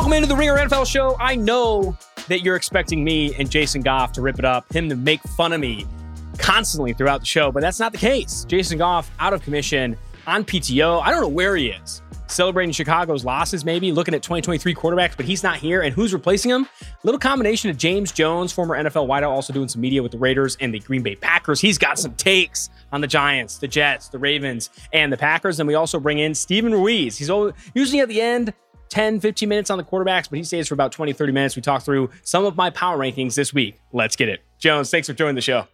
Welcome into the Ringer NFL show. I know that you're expecting me and Jason Goff to rip it up, him to make fun of me constantly throughout the show, but that's not the case. Jason Goff out of commission on PTO. I don't know where he is. Celebrating Chicago's losses, maybe looking at 2023 quarterbacks, but he's not here. And who's replacing him? Little combination of James Jones, former NFL wideout, also doing some media with the Raiders and the Green Bay Packers. He's got some takes on the Giants, the Jets, the Ravens, and the Packers. And we also bring in Steven Ruiz. He's usually at the end 10, 15 minutes on the quarterbacks, but he stays for about 20, 30 minutes. We talk through some of my power rankings this week. Let's get it. Jones, thanks for joining the show.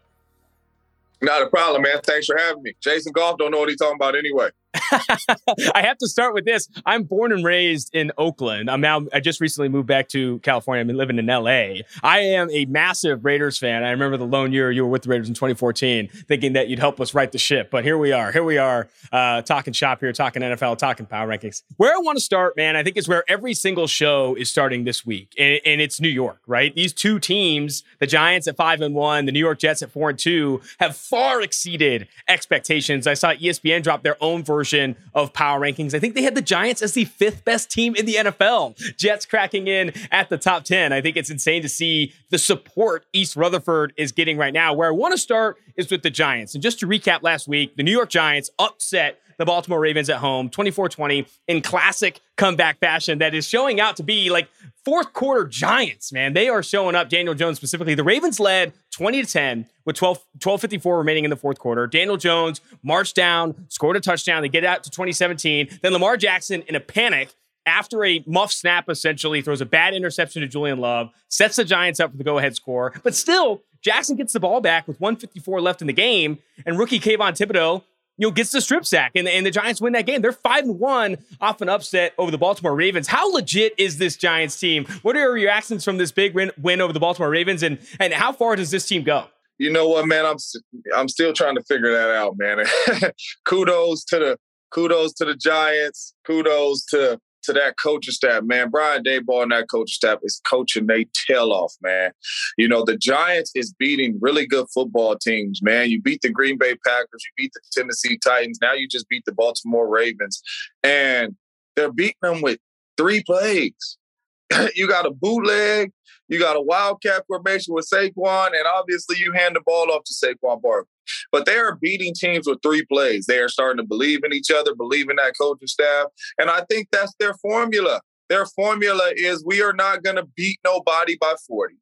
Not a problem, man. Thanks for having me. Jason Goff don't know what he's talking about anyway. I have to start with this. I'm born and raised in Oakland. I'm now, I just recently moved back to California. I'm living in LA. I am a massive Raiders fan. I remember the lone year you were with the Raiders in 2014, thinking that you'd help us right the ship. But here we are. Here we are uh, talking shop here, talking NFL, talking power rankings. Where I want to start, man, I think is where every single show is starting this week. And, and it's New York, right? These two teams, the Giants at five and one, the New York Jets at four and two, have far exceeded expectations. I saw ESPN drop their own version version of power rankings. I think they had the Giants as the fifth best team in the NFL. Jets cracking in at the top 10. I think it's insane to see the support East Rutherford is getting right now. Where I want to start is with the Giants. And just to recap last week, the New York Giants upset the Baltimore Ravens at home 24 20 in classic comeback fashion that is showing out to be like fourth quarter Giants, man. They are showing up. Daniel Jones specifically. The Ravens led 20 to 10 with 12 1254 remaining in the fourth quarter. Daniel Jones marched down, scored a touchdown. They get out to 2017. Then Lamar Jackson in a panic after a muff snap, essentially throws a bad interception to Julian Love, sets the Giants up for the go ahead score. But still, Jackson gets the ball back with 154 left in the game, and rookie Kayvon Thibodeaux you know, gets the strip sack and, and the Giants win that game. They're five and one off an upset over the Baltimore Ravens. How legit is this Giants team? What are your reactions from this big win, win over the Baltimore Ravens, and and how far does this team go? You know what, man? I'm I'm still trying to figure that out, man. kudos to the kudos to the Giants. Kudos to to that coaching staff, man. Brian Daboll and that coaching staff is coaching they tail off, man. You know, the Giants is beating really good football teams, man. You beat the Green Bay Packers, you beat the Tennessee Titans, now you just beat the Baltimore Ravens. And they're beating them with three plays. you got a bootleg, you got a wildcat formation with Saquon, and obviously you hand the ball off to Saquon Barkley. But they are beating teams with three plays. They are starting to believe in each other, believe in that coaching staff. And I think that's their formula. Their formula is we are not going to beat nobody by 40.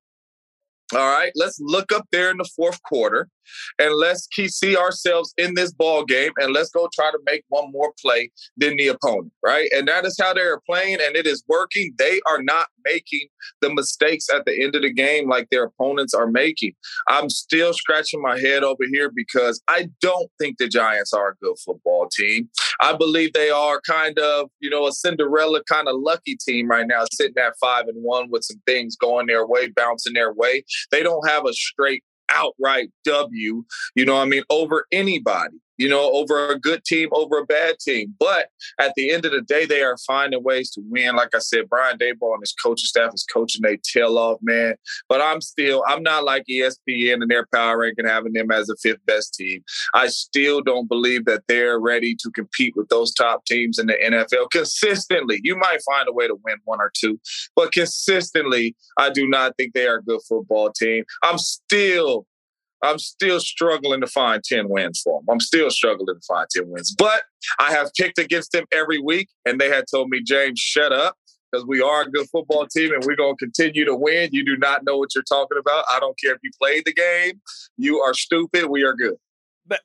All right, let's look up there in the fourth quarter and let's see ourselves in this ball game and let's go try to make one more play than the opponent, right? And that is how they're playing and it is working. They are not making the mistakes at the end of the game like their opponents are making. I'm still scratching my head over here because I don't think the Giants are a good football team. I believe they are kind of, you know, a Cinderella kind of lucky team right now, sitting at five and one with some things going their way, bouncing their way. They don't have a straight outright W, you know I mean, over anybody you know, over a good team, over a bad team. But at the end of the day, they are finding ways to win. Like I said, Brian Daboll and his coaching staff is coaching their tail off, man. But I'm still, I'm not like ESPN and their power ranking having them as the fifth best team. I still don't believe that they're ready to compete with those top teams in the NFL consistently. You might find a way to win one or two, but consistently, I do not think they are a good football team. I'm still I'm still struggling to find 10 wins for them. I'm still struggling to find 10 wins. But I have picked against them every week, and they had told me, James, shut up, because we are a good football team and we're going to continue to win. You do not know what you're talking about. I don't care if you played the game. You are stupid. We are good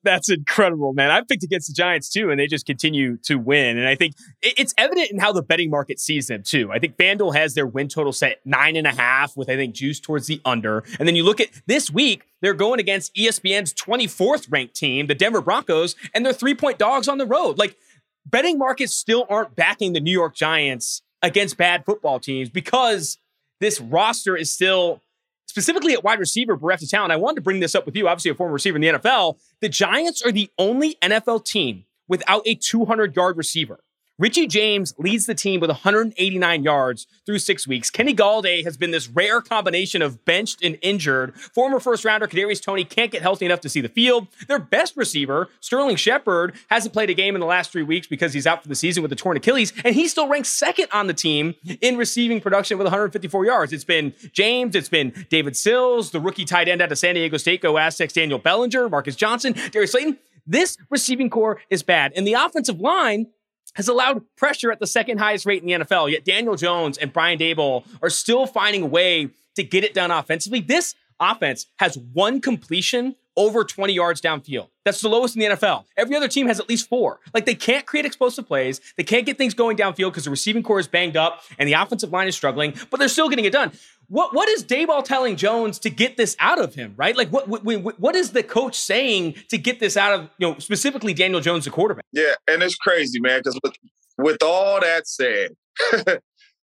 that's incredible, man. I've picked against the Giants too, and they just continue to win. And I think it's evident in how the betting market sees them too. I think FanDuel has their win total set nine and a half, with I think juice towards the under. And then you look at this week, they're going against ESPN's 24th ranked team, the Denver Broncos, and they're three point dogs on the road. Like betting markets still aren't backing the New York Giants against bad football teams because this roster is still specifically at wide receiver, bereft of talent. I wanted to bring this up with you, obviously a former receiver in the NFL. The Giants are the only NFL team without a 200 yard receiver. Richie James leads the team with 189 yards through six weeks. Kenny Golladay has been this rare combination of benched and injured. Former first rounder Kadarius Toney can't get healthy enough to see the field. Their best receiver, Sterling Shepard, hasn't played a game in the last three weeks because he's out for the season with a torn Achilles, and he still ranks second on the team in receiving production with 154 yards. It's been James, it's been David Sills, the rookie tight end out of San Diego State, go Aztecs, Daniel Bellinger, Marcus Johnson, Darius Slayton. This receiving corps is bad, and the offensive line has allowed pressure at the second highest rate in the NFL. Yet Daniel Jones and Brian Daboll are still finding a way to get it done offensively. This offense has one completion over 20 yards downfield. That's the lowest in the NFL. Every other team has at least four. Like they can't create explosive plays. They can't get things going downfield because the receiving corps is banged up and the offensive line is struggling, but they're still getting it done. What what is Daboll telling Jones to get this out of him, right? Like what what, what is the coach saying to get this out of, you know, specifically Daniel Jones the quarterback? Yeah, and it's crazy, man, cuz with with all that said,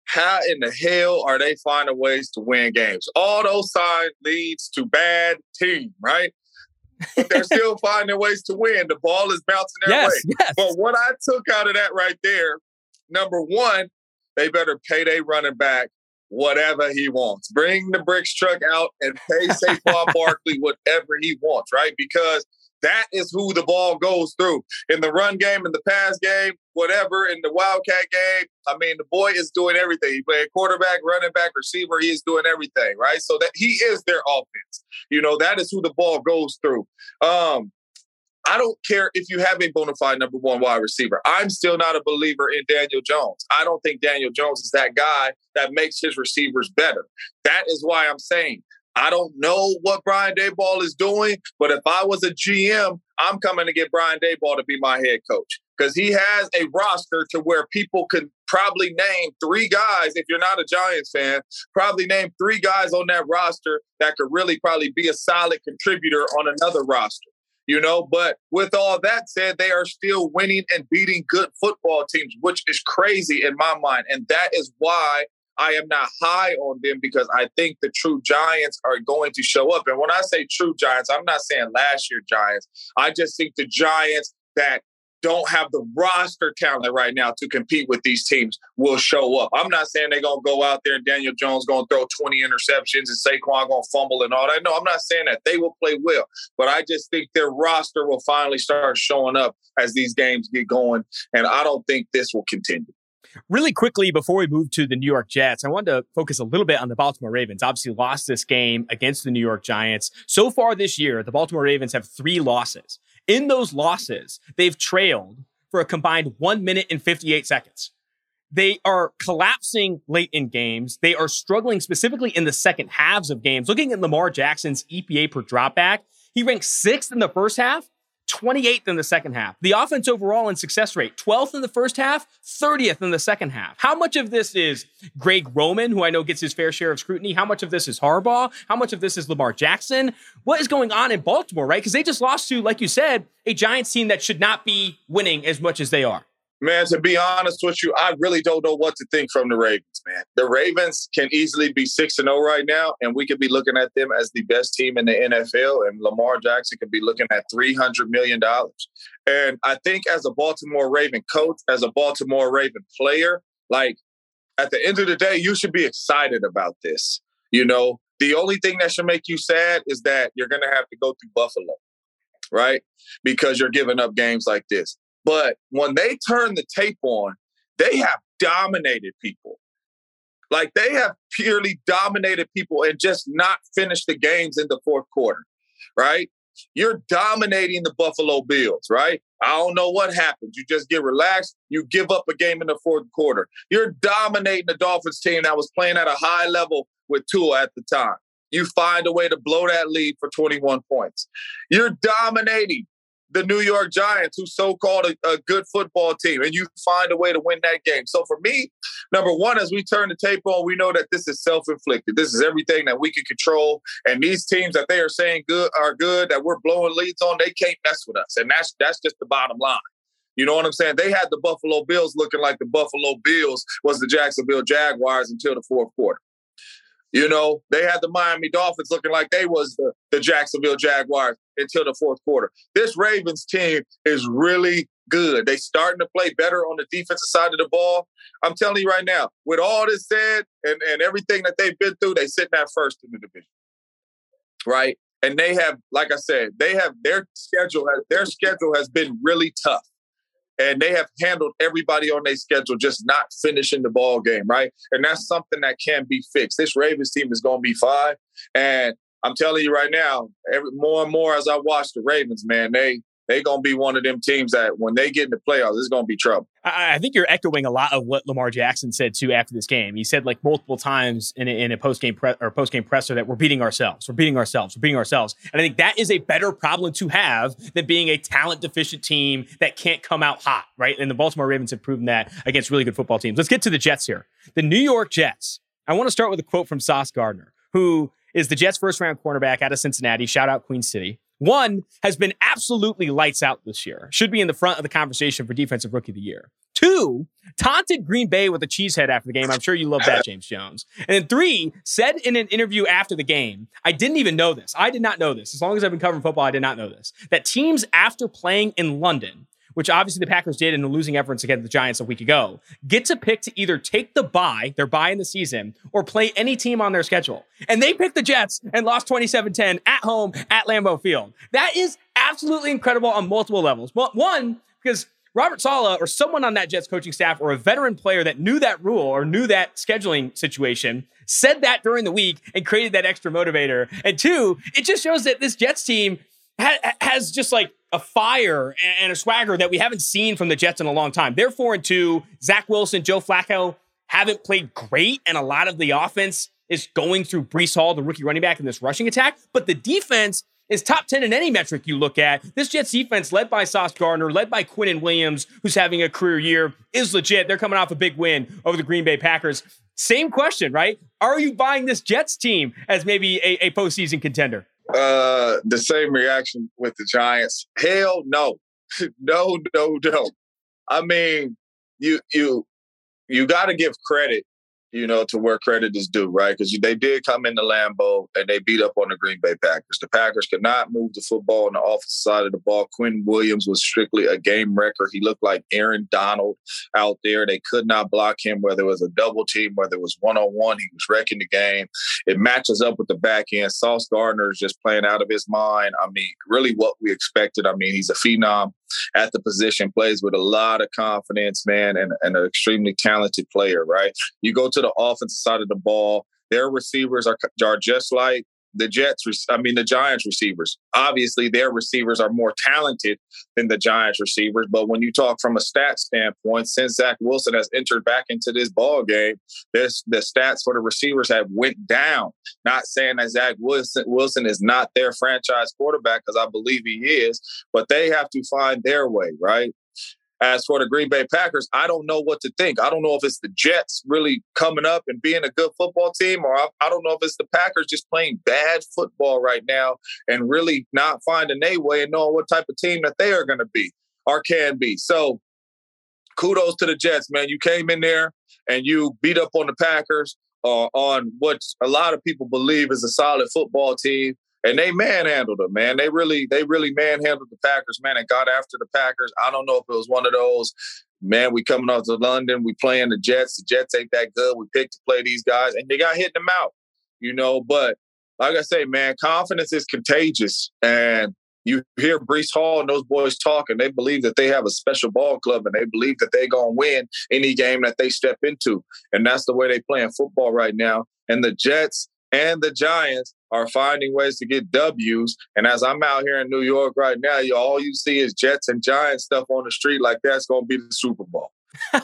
how in the hell are they finding ways to win games? All those signs leads to bad team, right? but they're still finding ways to win. The ball is bouncing their yes, way. Yes. But what I took out of that right there, number one, they better pay their running back whatever he wants. Bring the bricks truck out and pay Saquon Barkley whatever he wants, right? Because that is who the ball goes through in the run game, in the pass game, whatever, in the Wildcat game. I mean, the boy is doing everything. He played quarterback, running back, receiver. He is doing everything, right? So that he is their offense. You know, that is who the ball goes through. Um, I don't care if you have a bona fide number one wide receiver. I'm still not a believer in Daniel Jones. I don't think Daniel Jones is that guy that makes his receivers better. That is why I'm saying I don't know what Brian Daboll is doing, but if I was a GM, I'm coming to get Brian Daboll to be my head coach because he has a roster to where people could probably name three guys. If you're not a Giants fan, probably name three guys on that roster that could really probably be a solid contributor on another roster. You know, but with all that said, they are still winning and beating good football teams, which is crazy in my mind. And that is why I am not high on them because I think the true Giants are going to show up. And when I say true Giants, I'm not saying last year Giants. I just think the Giants that don't have the roster talent right now to compete with these teams will show up. I'm not saying they're gonna go out there and Daniel Jones gonna throw 20 interceptions and Saquon gonna fumble and all that. No, I'm not saying that. They will play well, but I just think their roster will finally start showing up as these games get going, and I don't think this will continue. Really quickly, before we move to the New York Jets, I wanted to focus a little bit on the Baltimore Ravens. Obviously, lost this game against the New York Giants. So far this year, the Baltimore Ravens have three losses. In those losses, they've trailed for a combined one minute and 58 seconds. they are collapsing late in games. They are struggling specifically in the second halves of games. Looking at Lamar Jackson's EPA per dropback, he ranks sixth in the first half, 28th in the second half. The offense overall in success rate, 12th in the first half, 30th in the second half. How much of this is Greg Roman, who I know gets his fair share of scrutiny? How much of this is Harbaugh? How much of this is Lamar Jackson? What is going on in Baltimore, right? Because they just lost to, like you said, a Giants team that should not be winning as much as they are. Man, to be honest with you, I really don't know what to think from the Ravens, man. The Ravens can easily be 6 and 0 right now, and we could be looking at them as the best team in the NFL, and Lamar Jackson could be looking at $300 million. And I think as a Baltimore Raven coach, as a Baltimore Raven player, like at the end of the day, you should be excited about this. You know, the only thing that should make you sad is that you're going to have to go through Buffalo, right? Because you're giving up games like this. But when they turn the tape on, they have dominated people. Like they have purely dominated people and just not finished the games in the fourth quarter, right? You're dominating the Buffalo Bills, right? I don't know what happens. You just get relaxed. You give up a game in the fourth quarter. You're dominating the Dolphins team that was playing at a high level with Tua at the time. You find a way to blow that lead for 21 points. You're dominating the New York Giants, who's so called a, a, good football team, and you find a way to win that game. So for me, number one, as we turn the tape on, we know that this is self inflicted. This is everything that we can control. And these teams that they are saying good are good, that we're blowing leads on, they can't mess with us. And that's that's just the bottom line. You know what I'm saying? They had the Buffalo Bills looking like the Buffalo Bills was the Jacksonville Jaguars until the fourth quarter. You know, they had the Miami Dolphins looking like they was the, the Jacksonville Jaguars until the fourth quarter. This Ravens team is really good. They starting to play better on the defensive side of the ball. I'm telling you right now, with all this said and, and everything that they've been through, they sitting at first in the division. Right? And they have, like I said, they have their schedule has their schedule has been really tough and they have handled everybody on their schedule just not finishing the ball game, right? And that's something that can be fixed. This Ravens team is going to be fine, and I'm telling you right now, every, more and more as I watch the Ravens, man, they they gonna be one of them teams that when they get in the playoffs, it's gonna be trouble. I, I think you're echoing a lot of what Lamar Jackson said too after this game. He said like multiple times in a, in a post game pre- or post game presser that we're beating ourselves, we're beating ourselves, we're beating ourselves, and I think that is a better problem to have than being a talent deficient team that can't come out hot, right? And the Baltimore Ravens have proven that against really good football teams. Let's get to the Jets here. The New York Jets. I want to start with a quote from Sauce Gardner, who is the Jets' first round cornerback out of Cincinnati. Shout out Queen City. One has been absolutely lights out this year. Should be in the front of the conversation for defensive rookie of the year. Two, taunted Green Bay with a cheesehead after the game. I'm sure you love that, James Jones. And then three, said in an interview after the game, I didn't even know this. I did not know this. As long as I've been covering football, I did not know this. That teams after playing in London which obviously the Packers did in the losing efforts against the Giants a week ago, get to pick to either take the bye, their bye in the season, or play any team on their schedule. And they picked the Jets and lost 27 10 at home at Lambeau Field. That is absolutely incredible on multiple levels. Well, one, because Robert Saleh or someone on that Jets coaching staff or a veteran player that knew that rule or knew that scheduling situation said that during the week and created that extra motivator. And two, it just shows that this Jets team ha- has just like a fire and a swagger that we haven't seen from the Jets in a long time. They're four and two. Zach Wilson, Joe Flacco haven't played great, and a lot of the offense is going through Breece Hall, the rookie running back, in this rushing attack. But the defense is top 10 in any metric you look at. This Jets defense, led by Sauce Gardner, led by Quinnen Williams, who's having a career year, is legit. They're coming off a big win over the Green Bay Packers. Same question, right? Are you buying this Jets team as maybe a, a postseason contender? Uh, the same reaction with the Giants. Hell no, no, no, no. I mean, you you you got to give credit you know, to where credit is due, right? Because they did come into Lambeau and they beat up on the Green Bay Packers. The Packers could not move the football on the offensive side of the ball. Quinnen Williams was strictly a game wrecker. He looked like Aaron Donald out there. They could not block him, whether it was a double team, whether it was one on one. He was wrecking the game. It matches up with the back end. Sauce Gardner is just playing out of his mind. I mean, really what we expected. I mean, he's a phenom at the position, plays with a lot of confidence, man, and, and an extremely talented player, right? You go to the offensive side of the ball, their receivers are, are just like the Jets, I mean, the Giants receivers. Obviously, their receivers are more talented than the Giants receivers. But when you talk from a stats standpoint, since Zach Wilson has entered back into this ball game, this the stats for the receivers have went down. Not saying that Zach Wilson, Wilson is not their franchise quarterback, because I believe he is, but they have to find their way, right? As for the Green Bay Packers, I don't know what to think. I don't know if it's the Jets really coming up and being a good football team, or I, I don't know if it's the Packers just playing bad football right now and really not finding a way and knowing what type of team that they are going to be or can be. So kudos to the Jets, man. You came in there and you beat up on the Packers uh, on what a lot of people believe is a solid football team and they manhandled them, man. They really, they really manhandled the Packers, man, and got after the Packers. I don't know if it was one of those, man. We coming off to London, we playing the Jets. The Jets ain't that good. We picked to play these guys, and they got hit them out, you know. But like I say, man, confidence is contagious, and you hear Breece Hall and those boys talking. They believe that they have a special ball club, and they believe that they're gonna win any game that they step into, and that's the way they playing football right now. And the Jets and the Giants are finding ways to get W's. And as I'm out here in New York right now, you all you see is Jets and Giants stuff on the street like that's going to be the Super Bowl.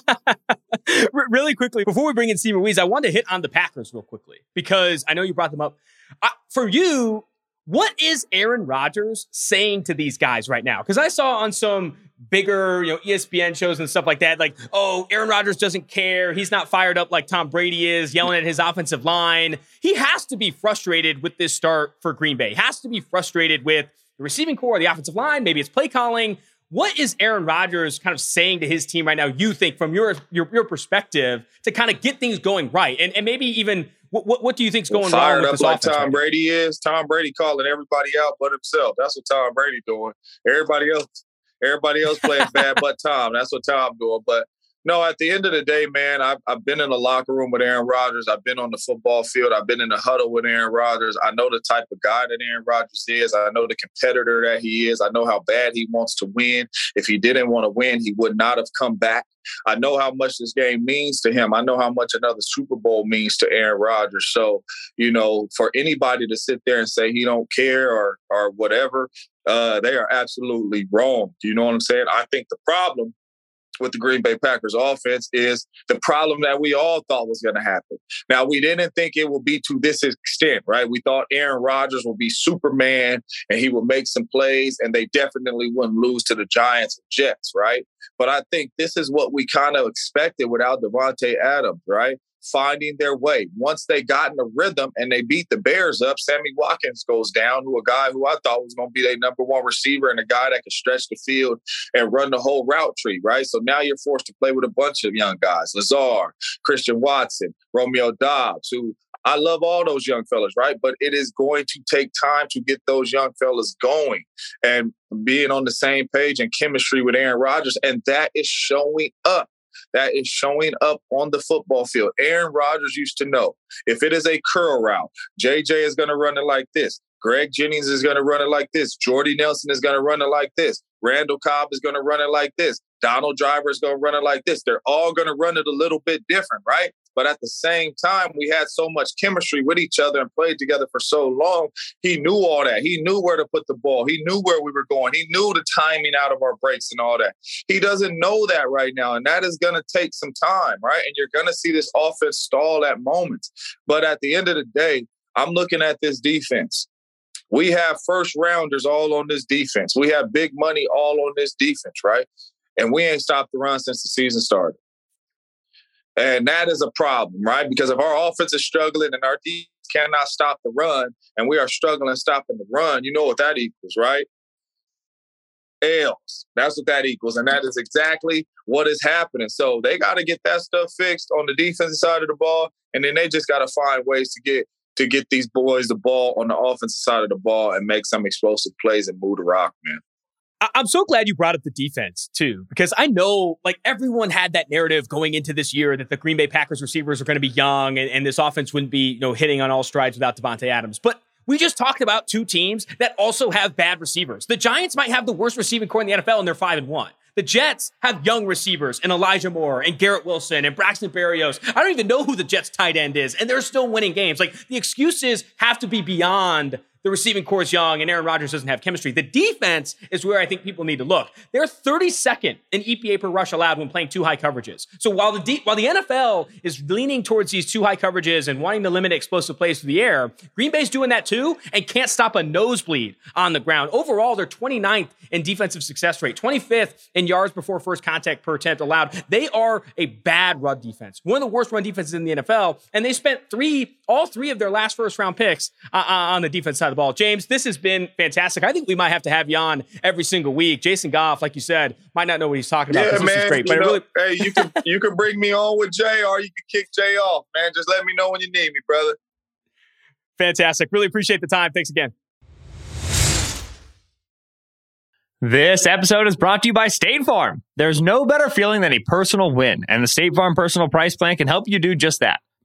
really quickly, before we bring in Steve Ruiz, I want to hit on the Packers real quickly because I know you brought them up. Uh, for you, what is Aaron Rodgers saying to these guys right now? Because I saw on some bigger, you know, ESPN shows and stuff like that, like, oh, Aaron Rodgers doesn't care. He's not fired up like Tom Brady is, yelling at his offensive line. He has to be frustrated with this start for Green Bay. He has to be frustrated with the receiving corps, the offensive line, maybe it's play calling. What is Aaron Rodgers kind of saying to his team right now, you think, from your your, your perspective, to kind of get things going right? And, and maybe even what, what, what do you think's going Fired wrong with up like? Tom right Brady is. Tom Brady calling everybody out but himself. That's what Tom Brady doing. Everybody else, everybody else playing bad but Tom. That's what Tom doing. But no, at the end of the day, man, I've, I've been in the locker room with Aaron Rodgers. I've been on the football field. I've been in the huddle with Aaron Rodgers. I know the type of guy that Aaron Rodgers is. I know the competitor that he is. I know how bad he wants to win. If he didn't want to win, he would not have come back. I know how much this game means to him. I know how much another Super Bowl means to Aaron Rodgers. So, you know, for anybody to sit there and say he don't care or or whatever, uh, they are absolutely wrong. Do you know what I'm saying? I think the problem with the Green Bay Packers offense is the problem that we all thought was going to happen. Now, we didn't think it would be to this extent, right? We thought Aaron Rodgers would be Superman and he would make some plays and they definitely wouldn't lose to the Giants and Jets, right? But I think this is what we kind of expected without Davante Adams, right? Finding their way. Once they got in the rhythm and they beat the Bears up, Sammy Watkins goes down, who a guy who I thought was going to be their number one receiver and a guy that could stretch the field and run the whole route tree, right? So now you're forced to play with a bunch of young guys, Lazard, Christian Watson, Romeo Doubs, who I love all those young fellas, right? But it is going to take time to get those young fellas going and being on the same page and chemistry with Aaron Rodgers. And that is showing up that is showing up on the football field. Aaron Rodgers used to know if it is a curl route, JJ is going to run it like this. Greg Jennings is going to run it like this. Jordy Nelson is going to run it like this. Randall Cobb is going to run it like this. Donald Driver is going to run it like this. They're all going to run it a little bit different, right? But at the same time, we had so much chemistry with each other and played together for so long. He knew all that. He knew where to put the ball. He knew where we were going. He knew the timing out of our breaks and all that. He doesn't know that right now. And that is going to take some time, right? And you're going to see this offense stall at moments. But at the end of the day, I'm looking at this defense. We have first rounders all on this defense. We have big money all on this defense, right? And we ain't stopped the run since the season started. And that is a problem, right? Because if our offense is struggling and our defense cannot stop the run, and we are struggling stopping the run, you know what that equals, right? L's. That's what that equals. And that is exactly what is happening. So they got to get that stuff fixed on the defensive side of the ball. And then they just got to find ways to get to get these boys the ball on the offensive side of the ball and make some explosive plays and move the rock, man. I'm so glad you brought up the defense too, because I know like everyone had that narrative going into this year that the Green Bay Packers receivers are going to be young and, and this offense wouldn't be, you know, hitting on all strides without Davante Adams. But we just talked about two teams that also have bad receivers. The Giants might have the worst receiving corps in the NFL and they're five and one. The Jets have young receivers and Elijah Moore and Garrett Wilson and Braxton Berrios. I don't even know who the Jets tight end is, and they're still winning games. Like the excuses have to be beyond the receiving corps is young and Aaron Rodgers doesn't have chemistry. The defense is where I think people need to look. They're 32nd in EPA per rush allowed when playing two high coverages. So while the while the NFL is leaning towards these two high coverages and wanting to limit explosive plays through the air, Green Bay's doing that too and can't stop a nosebleed on the ground. Overall, they're 29th in defensive success rate, 25th in yards before first contact per attempt allowed. They are a bad run defense, one of the worst run defenses in the NFL, and they spent three, all three of their last first round picks uh, uh on the defense side the ball. James, this has been fantastic. I think we might have to have you on every single week. Jason Goff, like you said, might not know what he's talking about. Yeah, man. This is great, but know, really- hey, you can you can bring me on with Jay, or you can kick Jay off, man. Just let me know when you need me, brother. Fantastic. Really appreciate the time. Thanks again. This episode is brought to you by State Farm. There's no better feeling than a personal win, and the State Farm Personal Price Plan can help you do just that.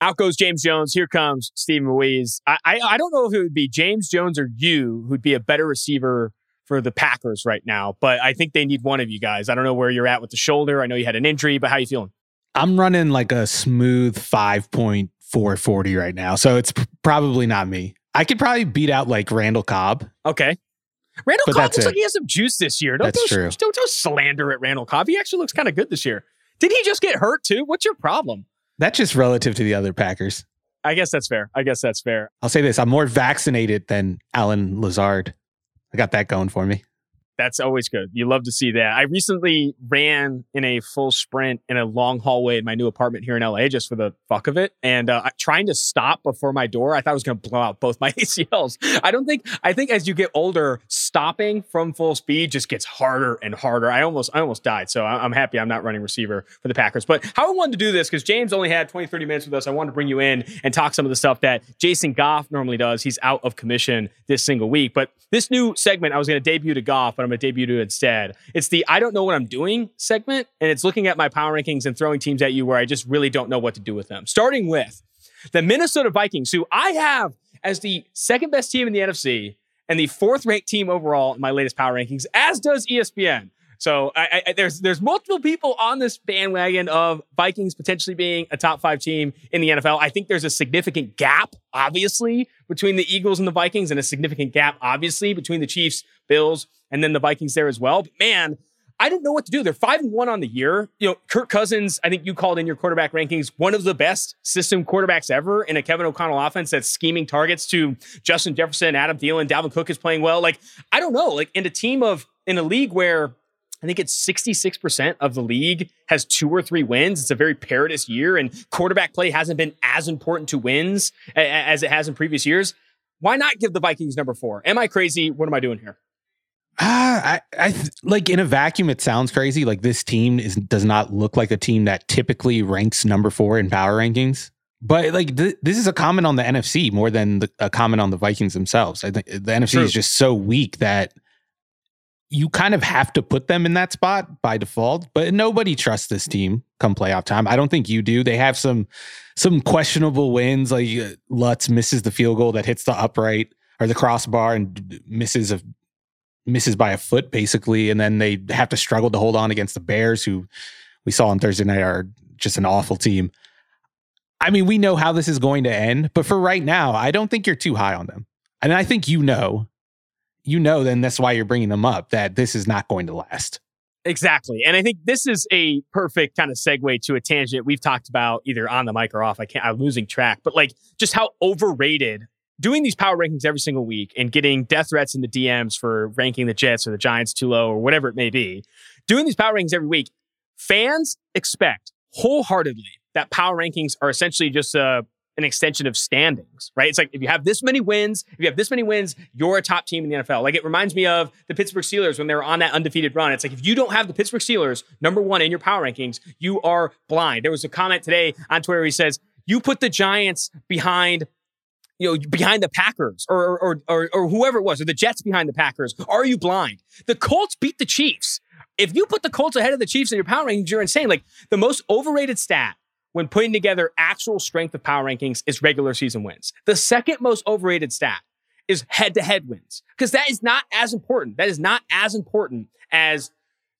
Out goes James Jones. Here comes Steve Ruiz. I, I, I don't know if it would be James Jones or you who'd be a better receiver for the Packers right now, but I think they need one of you guys. I don't know where you're at with the shoulder. I know you had an injury, but how you feeling? I'm running like a smooth 5.440 right now, so it's probably not me. I could probably beat out like Randall Cobb. Okay. Randall but Cobb looks it. like he has some juice this year. Don't, that's don't, true. Don't, don't slander at Randall Cobb. He actually looks kind of good this year. Did he just get hurt too? What's your problem? That's just relative to the other Packers. I guess that's fair. I guess that's fair. I'll say this: I'm more vaccinated than Allen Lazard. I got that going for me. That's always good. You love to see that. I recently ran in a full sprint in a long hallway in my new apartment here in LA just for the fuck of it. And uh, trying to stop before my door, I thought I was going to blow out both my ACLs. I don't think, I think as you get older, stopping from full speed just gets harder and harder. I almost, I almost died. So I'm happy I'm not running receiver for the Packers. But how I wanted to do this, because James only had 20, 30 minutes with us, I wanted to bring you in and talk some of the stuff that Jason Goff normally does. He's out of commission this single week. But this new segment, I was going to debut to Goff, but I'm going to debut to instead. It's the I don't know what I'm doing segment, and it's looking at my power rankings and throwing teams at you where I just really don't know what to do with them. Starting with the Minnesota Vikings, who I have as the second best team in the NFC and the fourth ranked team overall in my latest power rankings, as does ESPN. So I, I, there's there's multiple people on this bandwagon of Vikings potentially being a top five team in the NFL. I think there's a significant gap, obviously, between the Eagles and the Vikings, and a significant gap, obviously, between the Chiefs, Bills, and then the Vikings there as well. But man, I don't know what to do. They're five and one on the year. You know, Kirk Cousins, I think you called in your quarterback rankings, one of the best system quarterbacks ever in a Kevin O'Connell offense that's scheming targets to Justin Jefferson, Adam Thielen, Dalvin Cook is playing well. Like, I don't know. Like in a team of in a league where I think it's 66% of the league has two or three wins. It's a very perilous year, and quarterback play hasn't been as important to wins as it has in previous years. Why not give the Vikings number four? Am I crazy? What am I doing here? Uh, I, I like in a vacuum, it sounds crazy. Like this team is does not look like a team that typically ranks number four in power rankings. But like th- this is a comment on the NFC more than the, a comment on the Vikings themselves. I think the NFC True. is just so weak that you kind of have to put them in that spot by default, but nobody trusts this team come playoff time. I don't think you do. They have some some questionable wins, like uh, Lutz misses the field goal that hits the upright or the crossbar and misses a misses by a foot basically, and then they have to struggle to hold on against the Bears, who we saw on Thursday night are just an awful team. I mean, we know how this is going to end, but for right now, I don't think you're too high on them. And I think you know you know then that's why you're bringing them up that this is not going to last. Exactly. And I think this is a perfect kind of segue to a tangent we've talked about either on the mic or off. I can't, I'm losing track, but like just how overrated doing these power rankings every single week and getting death threats in the DMs for ranking the Jets or the Giants too low or whatever it may be. Doing these power rankings every week fans expect wholeheartedly that power rankings are essentially just a an extension of standings, right? It's like if you have this many wins, if you have this many wins, you're a top team in the NFL. Like it reminds me of the Pittsburgh Steelers when they were on that undefeated run. It's like if you don't have the Pittsburgh Steelers number one in your power rankings, you are blind. There was a comment today on Twitter. He says, "You put the Giants behind." You know, behind the Packers or, or or or whoever it was, or the Jets behind the Packers. Are you blind? The Colts beat the Chiefs. If you put the Colts ahead of the Chiefs in your power rankings, you're insane. Like the most overrated stat when putting together actual strength of power rankings is regular season wins. The second most overrated stat is head to head wins because that is not as important. That is not as important as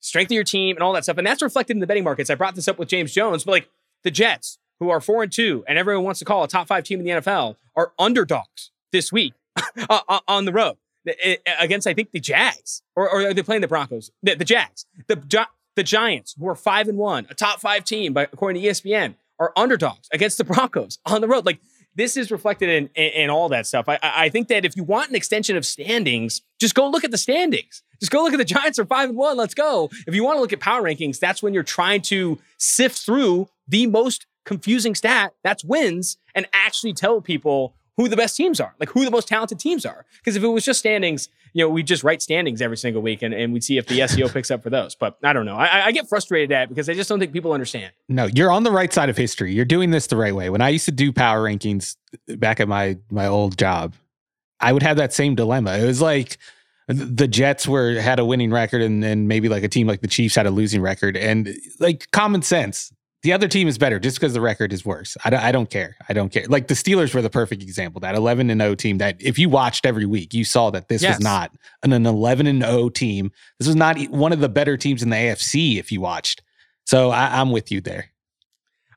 strength of your team and all that stuff. And that's reflected in the betting markets. I brought this up with James Jones, but like the Jets, who are four and two, and everyone wants to call a top five team in the NFL, are underdogs this week on the road eh, eh, against, I think, the Jags, or, or are they playing the Broncos? The, the Jags, the the Giants, who are five and one, a top five team, by according to ESPN, are underdogs against the Broncos on the road. Like this is reflected in, in, in all that stuff. I, I think that if you want an extension of standings, just go look at the standings. Just go look at the Giants are five and one. Let's go. If you want to look at power rankings, that's when you're trying to sift through the most confusing stat, that's wins, and actually tell people who the best teams are, like who the most talented teams are. Because if it was just standings, you know, we just write standings every single week and, and we'd see if the SEO picks up for those. But I don't know. I, I get frustrated at because I just don't think people understand. No, you're on the right side of history. You're doing this the right way. When I used to do power rankings back at my my old job, I would have that same dilemma. It was like the Jets were had a winning record and then maybe like a team like the Chiefs had a losing record. And like common sense, the other team is better just because the record is worse. I don't, I don't care. I don't care. Like the Steelers were the perfect example. That 11 and 0 team that if you watched every week, you saw that this yes. was not an, an 11 and 0 team. This was not one of the better teams in the AFC if you watched. So I, I'm with you there.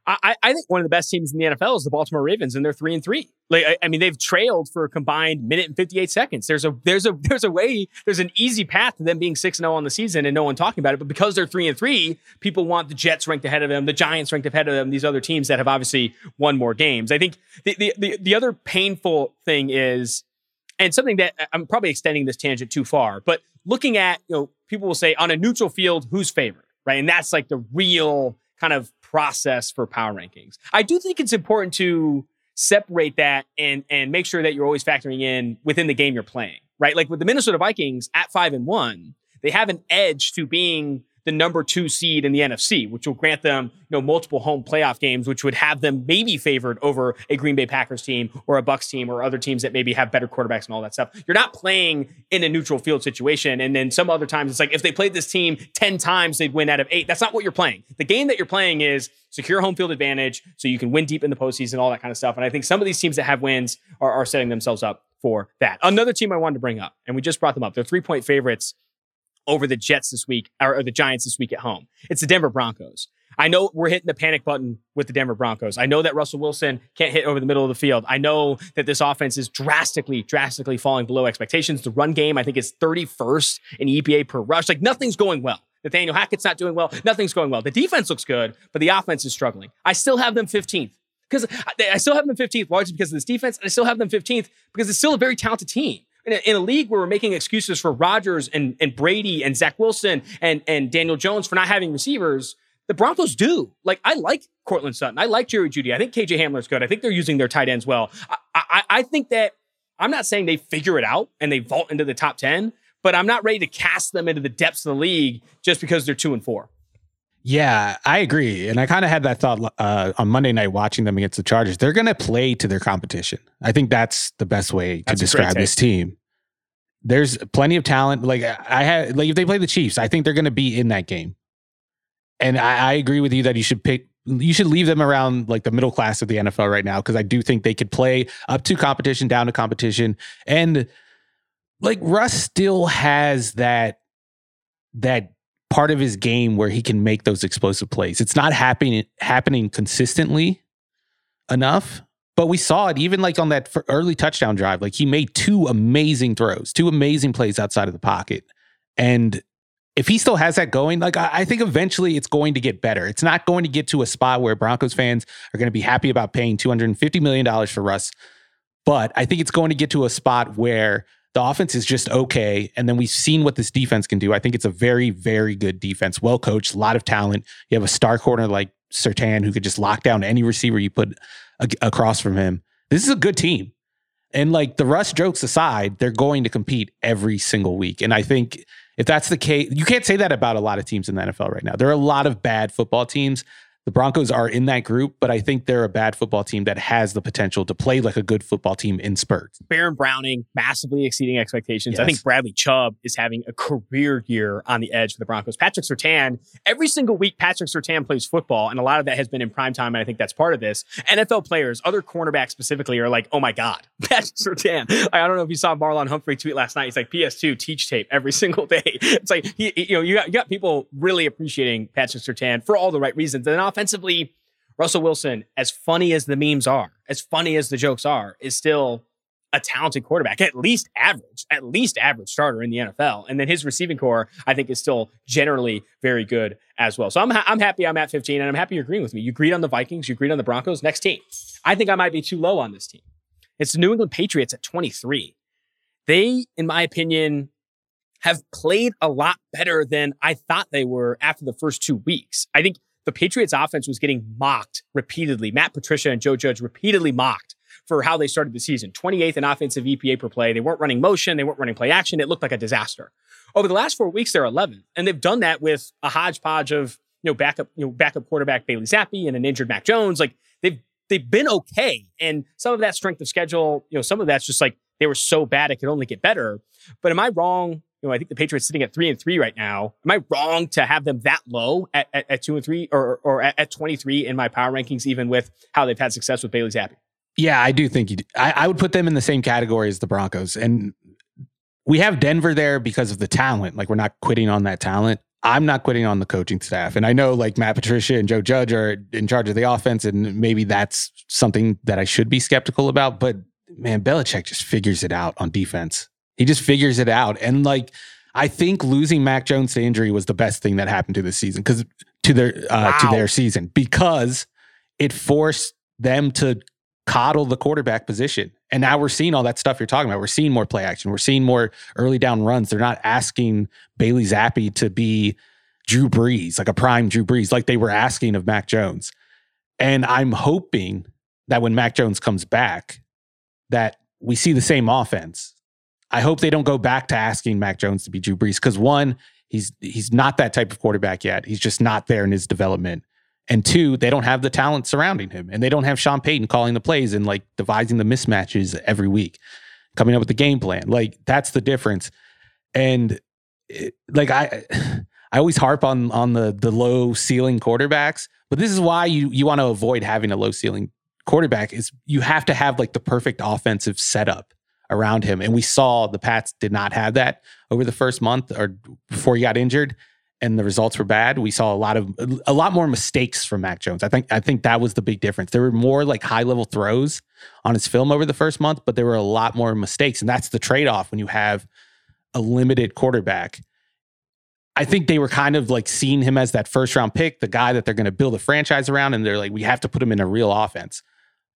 I, I, think one of the best teams in the NFL is the Baltimore Ravens, and they're three and three. Like I, I, mean, they've trailed for a combined minute and fifty eight seconds. There's a there's a there's a way there's an easy path to them being six and zero oh on the season and no one talking about it. But because they're three and three, people want the Jets ranked ahead of them, the Giants ranked ahead of them, these other teams that have obviously won more games. I think the the the, the other painful thing is, and something that I'm probably extending this tangent too far, but looking at you know people will say on a neutral field who's favored, right? And that's like the real kind of process for power rankings. I do think it's important to separate that and and make sure that you're always factoring in within the game you're playing, right? Like with the Minnesota Vikings at 5 and 1, they have an edge to being the number two seed in the NFC, which will grant them, you know, multiple home playoff games, which would have them maybe favored over a Green Bay Packers team or a Bucs team or other teams that maybe have better quarterbacks and all that stuff. You're not playing in a neutral field situation. And then some other times it's like if they played this team 10 times, they'd win out of eight. That's not what you're playing. The game that you're playing is secure home field advantage so you can win deep in the postseason, all that kind of stuff. And I think some of these teams that have wins are, are setting themselves up for that. Another team I wanted to bring up, and we just brought them up. They're three point favorites over the Jets this week or, or the Giants this week at home. It's the Denver Broncos. I know we're hitting the panic button with the Denver Broncos. I know that Russell Wilson can't hit over the middle of the field. I know that this offense is drastically, drastically falling below expectations. The run game, I think, is 31st in EPA per rush. Like nothing's going well. Nathaniel Hackett's not doing well. Nothing's going well. The defense looks good, but the offense is struggling. I still have them 15th because I still have them 15th largely because of this defense. And I still have them 15th because it's still a very talented team in a, in a, league where we're making excuses for Rodgers and, and Brady and Zach Wilson and, and Daniel Jones for not having receivers, the Broncos do. Like, I like Courtland Sutton. I like Jerry Jeudy. I think KJ Hamler's good. I think they're using their tight ends well. I, I, I think that I'm not saying they figure it out and they vault into the top 10, but I'm not ready to cast them into the depths of the league just because they're two and four. Yeah, I agree. And I kind of had that thought uh, on Monday night watching them against the Chargers. They're going to play to their competition. I think that's the best way to that's describe this team. There's plenty of talent. Like I had, like if they play the Chiefs, I think they're going to be in that game. And I, I agree with you that you should pick you should leave them around like the middle class of the NFL right now because I do think they could play up to competition, down to competition, and like Russ still has that that part of his game where he can make those explosive plays. It's not happening happening consistently enough, but we saw it even like on that early touchdown drive. Like he made two amazing throws, two amazing plays outside of the pocket. And if he still has that going, like I, think eventually it's going to get better. It's not going to get to a spot where Broncos fans are going to be happy about paying $250 million for Russ. But I think it's going to get to a spot where The offense is just okay. And then we've seen what this defense can do. I think it's a very, very good defense, well coached, a lot of talent. You have a star corner like Surtain who could just lock down any receiver you put a- across from him. This is a good team. And like the Russ jokes aside, they're going to compete every single week. And I think if that's the case, you can't say that about a lot of teams in the NFL right now. There are a lot of bad football teams. The Broncos are in that group, but I think they're a bad football team that has the potential to play like a good football team in spurts. Baron Browning massively exceeding expectations. I think Bradley Chubb is having a career year on the edge for the Broncos. Patrick Surtain, every single week Patrick Surtain plays football, and a lot of that has been in prime time, and I think that's part of this. NFL players, other cornerbacks specifically, are like, oh my God, Patrick Surtain. I don't know if you saw Marlon Humphrey tweet last night. He's like, PS2, teach tape every single day. It's like, you know, you got, you got people really appreciating Patrick Surtain for all the right reasons. And then offensively, Russell Wilson, as funny as the memes are, as funny as the jokes are, is still a talented quarterback, at least average, at least average starter in the NFL. And then his receiving corps, I think, is still generally very good as well. So I'm, ha- I'm happy I'm at 15, and I'm happy you're agreeing with me. You agreed on the Vikings, you agreed on the Broncos. Next team. I think I might be too low on this team. It's the New England Patriots at 23. They, in my opinion, have played a lot better than I thought they were after the first two weeks. I think the Patriots offense was getting mocked repeatedly. Matt Patricia and Joe Judge repeatedly mocked for how they started the season. 28th in offensive EPA per play. They weren't running motion. They weren't running play action. It looked like a disaster. Over the last four weeks, they're 11th, and they've done that with a hodgepodge of you know backup you know backup quarterback Bailey Zappe and an injured Mac Jones. Like they've they've been okay, and some of that strength of schedule, you know, some of that's just like they were so bad it could only get better. But am I wrong? You know, I think the Patriots sitting at three and three right now. Am I wrong to have them that low at, at, at two and three or or at, at 23 in my power rankings, even with how they've had success with Bailey Zappe? Yeah, I do think you. Do. I, I would put them in the same category as the Broncos, and we have Denver there because of the talent. Like we're not quitting on that talent. I'm not quitting on the coaching staff, and I know like Matt Patricia and Joe Judge are in charge of the offense, and maybe that's something that I should be skeptical about. But man, Belichick just figures it out on defense. He just figures it out, and like I think losing Mac Jones to injury was the best thing that happened to this season because to their uh, to their season because it forced them to coddle the quarterback position. And now we're seeing all that stuff you're talking about. We're seeing more play action. We're seeing more early down runs. They're not asking Bailey Zappe to be Drew Brees, like a prime Drew Brees, like they were asking of Mac Jones. And I'm hoping that when Mac Jones comes back, that we see the same offense. I hope they don't go back to asking Mac Jones to be Drew Brees because one, he's he's not that type of quarterback yet. He's just not there in his development. And two, they don't have the talent surrounding him. And they don't have Sean Payton calling the plays and like devising the mismatches every week, coming up with the game plan. Like that's the difference. And it, like I I always harp on on the the low ceiling quarterbacks, but this is why you you want to avoid having a low ceiling quarterback is you have to have like the perfect offensive setup around him. And we saw the Pats did not have that over the first month or before he got injured and the results were bad. We saw a lot of a lot more mistakes from Mac Jones. I think I think that was the big difference. There were more like high level throws on his film over the first month, but there were a lot more mistakes, and that's the trade off when you have a limited quarterback. I think they were kind of like seeing him as that first round pick, the guy that they're going to build a franchise around, and they're like, we have to put him in a real offense.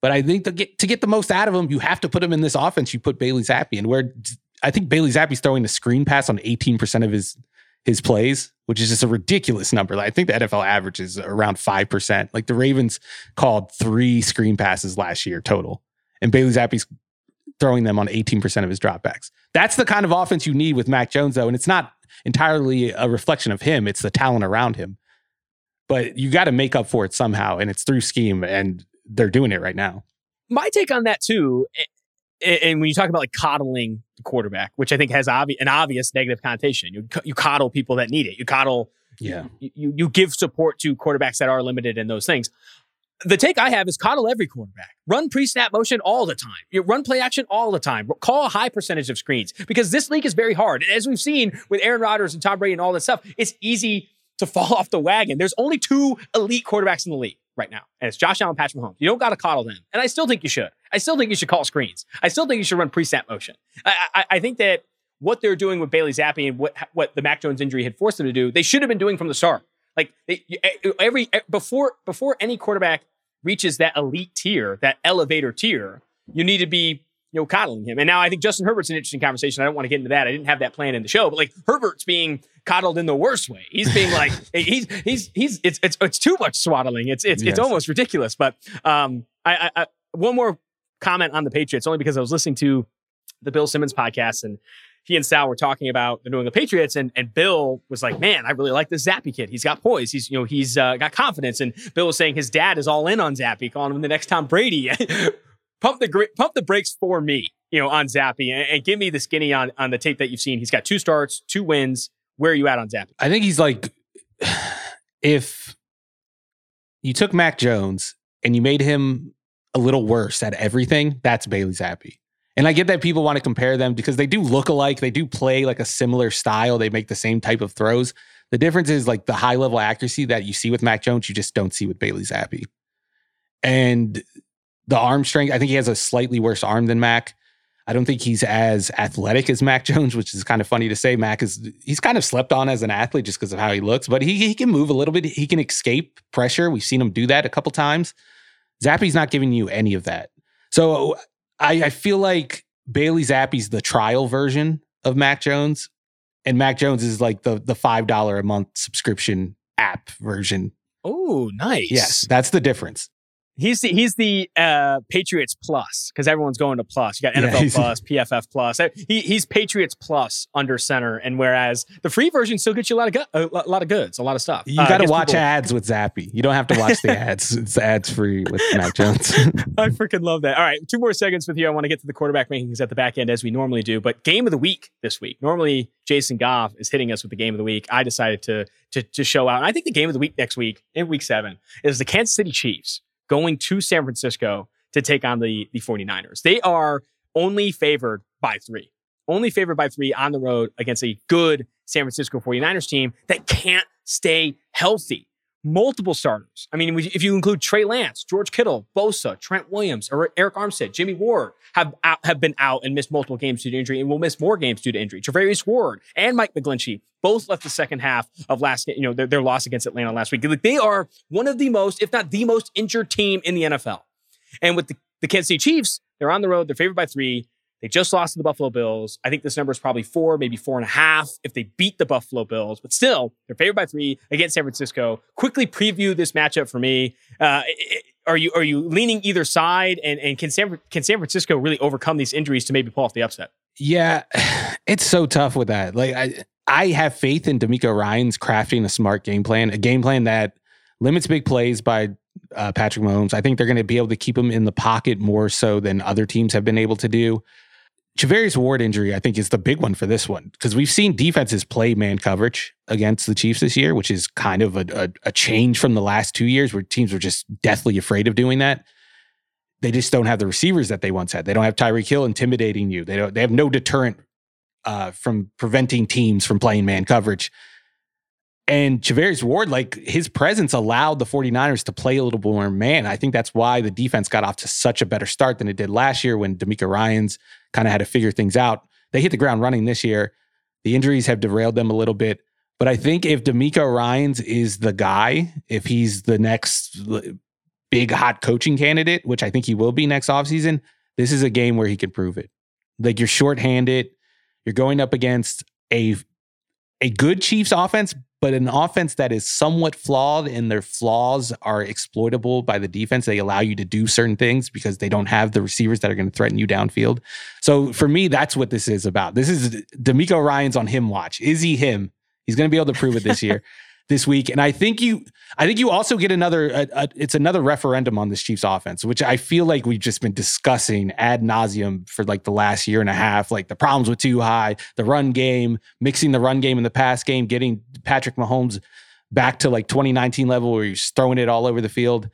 But I think to get to get the most out of him, you have to put him in this offense. You put Bailey Zappe, and where I think Bailey Zappe's throwing the screen pass on 18% of his his plays, which is just a ridiculous number. Like, I think the NFL average is around 5%. Like the Ravens called three screen passes last year total, and Bailey Zappe's throwing them on 18% of his dropbacks. That's the kind of offense you need with Mac Jones, though. And it's not entirely a reflection of him, it's the talent around him. But you got to make up for it somehow, and it's through scheme, and they're doing it right now. my take on that too, and when you talk about like coddling the quarterback, which I think has obvi- an obvious negative connotation, you you coddle people that need it. You coddle, Yeah. you, you you give support to quarterbacks that are limited in those things. The take I have is coddle every quarterback. Run pre-snap motion all the time. You run play action all the time. Call a high percentage of screens because this league is very hard. And as we've seen with Aaron Rodgers and Tom Brady and all that stuff, it's easy to fall off the wagon. There's only two elite quarterbacks in the league right now, and it's Josh Allen Patrick Mahomes. You don't got to coddle them, and I still think you should. I still think you should call screens. I still think you should run pre-snap motion. I, I, I think that what they're doing with Bailey Zappe and what what the Mac Jones injury had forced them to do, they should have been doing from the start. Like they, eh, every eh, before before any quarterback reaches that elite tier, that elevator tier, you need to be you know, coddling him. And now I think Justin Herbert's an interesting conversation. I don't want to get into that. I didn't have that plan in the show, but like Herbert's being coddled in the worst way. He's being like he's he's he's it's it's it's too much swaddling. It's it's yes. it's almost ridiculous. But um, I, I, I one more comment on the Patriots only because I was listening to the Bill Simmons podcast and he and Sal were talking about the New England Patriots, and and Bill was like, "Man, I really like this Zappe kid. He's got poise. He's you know he's uh, got confidence." And Bill was saying his dad is all in on Zappe, calling him the next Tom Brady. pump the pump the brakes for me, you know, on Zappe, and, and, give me the skinny on on the tape that you've seen. He's got two starts, two wins. Where are you at on Zappe? I think he's like, if you took Mac Jones and you made him a little worse at everything, that's Bailey Zappe. And I get that people want to compare them because they do look alike. They do play like a similar style. They make the same type of throws. The difference is like the high level accuracy that you see with Mac Jones, you just don't see with Bailey Zappe. And the arm strength, I think he has a slightly worse arm than Mac. I don't think he's as athletic as Mac Jones, which is kind of funny to say. Mac is he's kind of slept on as an athlete just because of how he looks, but he he can move a little bit. He can escape pressure. We've seen him do that a couple times. Zappe's not giving you any of that. So I, I feel like Bailey Zappe's the trial version of Mac Jones, and Mac Jones is like the the five dollar a month subscription app version. Oh, nice. Yes, that's the difference. He's the, he's the uh, Patriots Plus because everyone's going to Plus. You got NFL yeah, Plus, PFF Plus. He, he's Patriots Plus under center, and whereas the free version still gets you a lot of a lot of goods, a lot of stuff. You uh, got to watch people- ads with Zappe. You don't have to watch the ads. it's ads free with Mac Jones. I freaking love that. All right, two more seconds with you. I want to get to the quarterback rankings at the back end as we normally do. But game of the week this week. Normally, Jason Goff is hitting us with the game of the week. I decided to to to show out. And I think the game of the week next week in week seven is the Kansas City Chiefs going to San Francisco to take on the, the 49ers. They are only favored by three, only favored by three on the road against a good San Francisco 49ers team that can't stay healthy. Multiple starters. I mean, if you include Trey Lance, George Kittle, Bosa, Trent Williams, or Arik Armstead, Jimmy Ward have out, have been out and missed multiple games due to injury and will miss more games due to injury. Charvarius Ward and Mike McGlinchey both left the second half of last, you know, their, their loss against Atlanta last week. Like they are one of the most, if not the most injured team in the NFL. And with the, the Kansas City Chiefs, they're on the road. They're favored by three. They just lost to the Buffalo Bills. I think this number is probably four, maybe four and a half if they beat the Buffalo Bills. But still, they're favored by three against San Francisco. Quickly preview this matchup for me. Uh, are you are you leaning either side? And and can San can San Francisco really overcome these injuries to maybe pull off the upset? Yeah, it's so tough with that. Like I I have faith in DeMeco Ryans crafting a smart game plan, a game plan that limits big plays by uh, Patrick Mahomes. I think they're going to be able to keep him in the pocket more so than other teams have been able to do. Charvarius Ward injury, I think, is the big one for this one because we've seen defenses play man coverage against the Chiefs this year, which is kind of a, a, a, change from the last two years where teams were just deathly afraid of doing that. They just don't have the receivers that they once had. They don't have Tyreek Hill intimidating you. They don't. They have no deterrent uh, from preventing teams from playing man coverage. And Charvarius Ward, like his presence allowed the 49ers to play a little more man. I think that's why the defense got off to such a better start than it did last year when DeMeco Ryans kind of had to figure things out. They hit the ground running this year. The injuries have derailed them a little bit. But I think if DeMeco Ryans is the guy, if he's the next big hot coaching candidate, which I think he will be next offseason, this is a game where he can prove it. Like you're shorthanded, you're going up against a a good Chiefs offense, but an offense that is somewhat flawed and their flaws are exploitable by the defense. They allow you to do certain things because they don't have the receivers that are going to threaten you downfield. So for me, that's what this is about. This is DeMeco Ryans on him watch. Is he him? He's going to be able to prove it this year. this week. And I think you, I think you also get another. A, a, it's another referendum on this Chiefs offense, which I feel like we've just been discussing ad nauseum for like the last year and a half. Like the problems with too high, the run game, mixing the run game and the pass game, getting Patrick Mahomes back to like 2019 level where he's throwing it all over the field.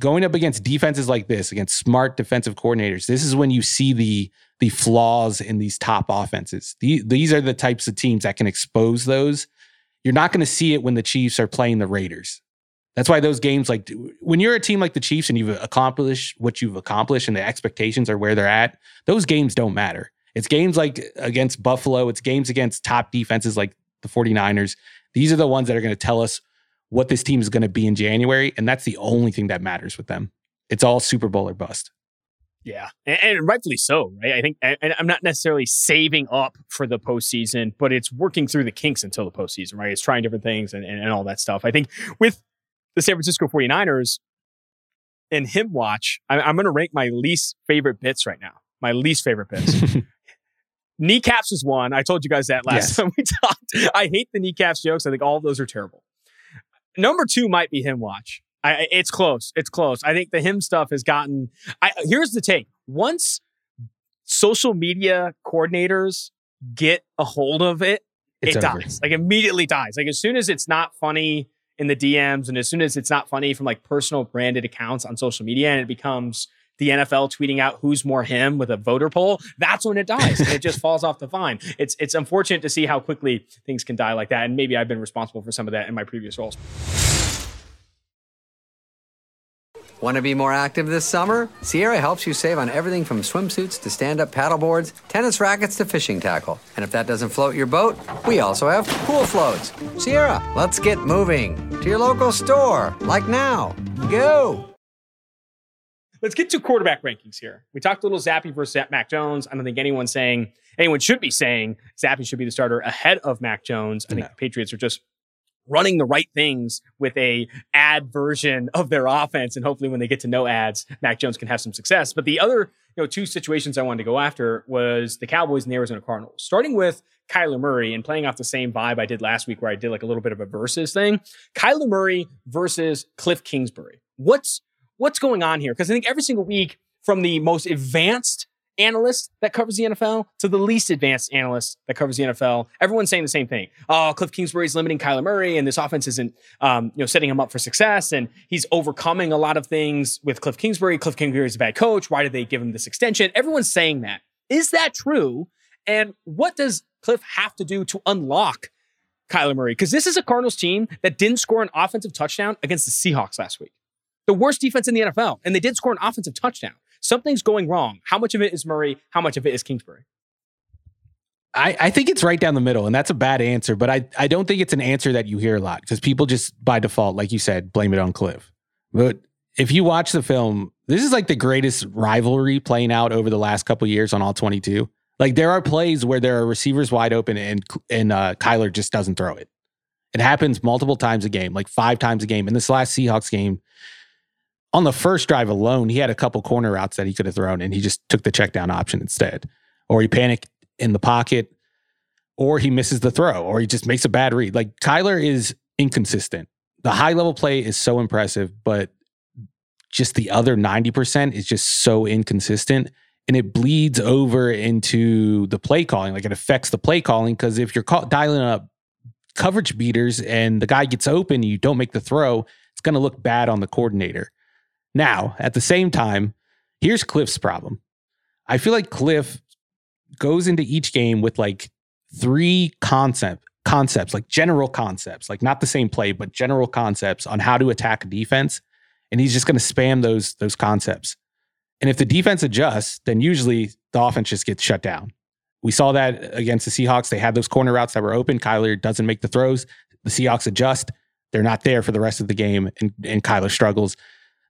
Going up against defenses like this, against smart defensive coordinators, this is when you see the the flaws in these top offenses. The, these are the types of teams that can expose those you're not going to see it when the Chiefs are playing the Raiders. That's why those games, like when you're a team like the Chiefs and you've accomplished what you've accomplished and the expectations are where they're at, those games don't matter. It's games like against Buffalo, it's games against top defenses like the 49ers. These are the ones that are going to tell us what this team is going to be in January. And that's the only thing that matters with them. It's all Super Bowl or bust. Yeah, and, and, rightfully so, right? I think, and I'm not necessarily saving up for the postseason, but it's working through the kinks until the postseason, right? It's trying different things and, and, and all that stuff. I think with the San Francisco 49ers and him watch, I, I'm going to rank my least favorite bits right now. My least favorite bits. kneecaps is one. I told you guys that last yes. time we talked. I hate the kneecaps jokes. I think all of those are terrible. Number two might be him watch. I, it's close. It's close. I think the him stuff has gotten. I, here's the take. Once social media coordinators get a hold of it, it's it over. dies. Like immediately dies. Like as soon as it's not funny in the DMs, and as soon as it's not funny from like personal branded accounts on social media, and it becomes the NFL tweeting out who's more him with a voter poll, that's when it dies. and it just falls off the vine. It's it's unfortunate to see how quickly things can die like that. And maybe I've been responsible for some of that in my previous roles. Want to be more active this summer? Sierra helps you save on everything from swimsuits to stand up paddleboards, tennis rackets to fishing tackle. And if that doesn't float your boat, we also have pool floats. Sierra, let's get moving to your local store, like now. Go! Let's get to quarterback rankings here. We talked a little Zappe versus Mac Jones. I don't think anyone's saying, anyone should be saying Zappe should be the starter ahead of Mac Jones. I think the Patriots are just running the right things with a ad version of their offense. And hopefully when they get to no ads, Mac Jones can have some success. But the other, you know, two situations I wanted to go after was the Cowboys and the Arizona Cardinals. Starting with Kyler Murray and playing off the same vibe I did last week where I did like a little bit of a versus thing. Kyler Murray versus Cliff Kingsbury. What's what's going on here? Because I think every single week from the most advanced analyst that covers the NFL to the least advanced analyst that covers the NFL. Everyone's saying the same thing. Oh, Cliff Kingsbury's limiting Kyler Murray, and this offense isn't, um, you know, setting him up for success. And he's overcoming a lot of things with Cliff Kingsbury. Cliff Kingsbury is a bad coach. Why did they give him this extension? Everyone's saying that. Is that true? And what does Cliff have to do to unlock Kyler Murray? Because this is a Cardinals team that didn't score an offensive touchdown against the Seahawks last week. The worst defense in the NFL, and they did score an offensive touchdown something's going wrong. How much of it is Murray? How much of it is Kingsbury? I, I think it's right down the middle, and that's a bad answer, but I, I don't think it's an answer that you hear a lot because people just by default, like you said, blame it on Cliff. But if you watch the film, this is like the greatest rivalry playing out over the last couple years on all 22. Like there are plays where there are receivers wide open and and uh, Kyler just doesn't throw it. It happens multiple times a game, like five times a game. In this last Seahawks game, on the first drive alone, he had a couple corner routes that he could have thrown, and he just took the check down option instead. Or he panicked in the pocket, or he misses the throw, or he just makes a bad read. Like Kyler is inconsistent. The high level play is so impressive, but just the other 90% is just so inconsistent. And it bleeds over into the play calling. Like it affects the play calling because if you're dialing up coverage beaters and the guy gets open, you don't make the throw, it's going to look bad on the coordinator. Now, at the same time, here's Cliff's problem. I feel like Cliff goes into each game with like three concept concepts, like general concepts, like not the same play, but general concepts on how to attack a defense. And he's just going to spam those those concepts. And if the defense adjusts, then usually the offense just gets shut down. We saw that against the Seahawks. They had those corner routes that were open. Kyler doesn't make the throws. The Seahawks adjust. They're not there for the rest of the game, and, and Kyler struggles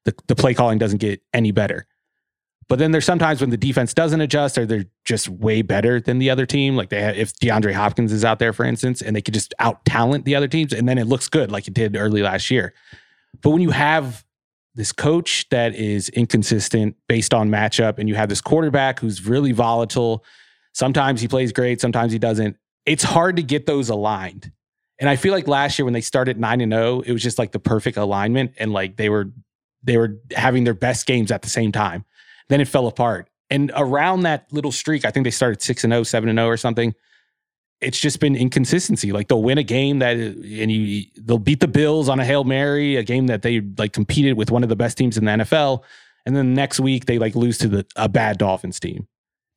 the, the play calling doesn't get any better. But then there's sometimes when the defense doesn't adjust or they're just way better than the other team. Like they have, if DeAndre Hopkins is out there, for instance, and they could just out talent the other teams, and then it looks good like it did early last year. But when you have this coach that is inconsistent based on matchup, and you have this quarterback who's really volatile, sometimes he plays great, sometimes he doesn't. It's hard to get those aligned. And I feel like last year when they started 9 and 0, it was just like the perfect alignment and like they were they were having their best games at the same time. Then it fell apart. And around that little streak, I think they started 6 and 0, 7 and 0 or something. It's just been inconsistency. Like they'll win a game that and you they'll beat the Bills on a Hail Mary, a game that they like competed with one of the best teams in the NFL. And then next week they like lose to the a bad Dolphins team.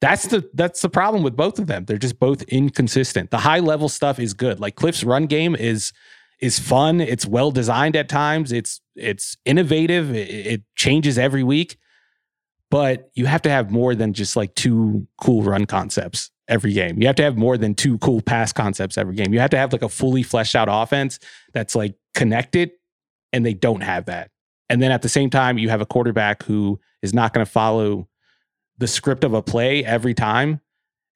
That's the that's the problem with both of them. They're just both inconsistent. The high level stuff is good. Like Cliff's run game is is fun. It's well designed at times. It's it's innovative. It, it, changes every week. But you have to have more than just like two cool run concepts every game. You have to have more than two cool pass concepts every game. You have to have like a fully fleshed out offense that's like connected, and they don't have that. And then at the same time, you have a quarterback who is not going to follow the script of a play every time.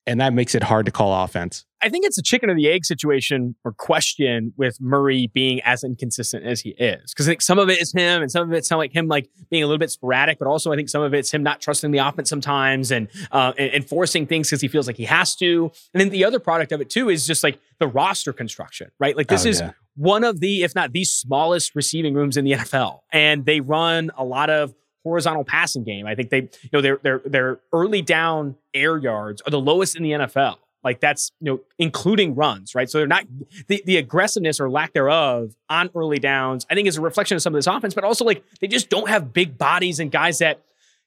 And that makes it hard to call offense. I think it's a chicken or the egg situation or question with Murray being as inconsistent as he is. Because I think some of it is him and some of it sound like him like being a little bit sporadic, but also I think some of it's him not trusting the offense sometimes and uh, and, and forcing things because he feels like he has to. And then the other product of it too is just like the roster construction, right? Like this Oh, is one of the, if not the smallest receiving rooms in the NFL. And they run a lot of horizontal passing game. I think they, you know, their their their early down air yards are the lowest in the NFL. Like that's, you know, including runs, right? So they're not the, the aggressiveness or lack thereof on early downs, I think is a reflection of some of this offense, but also like they just don't have big bodies and guys that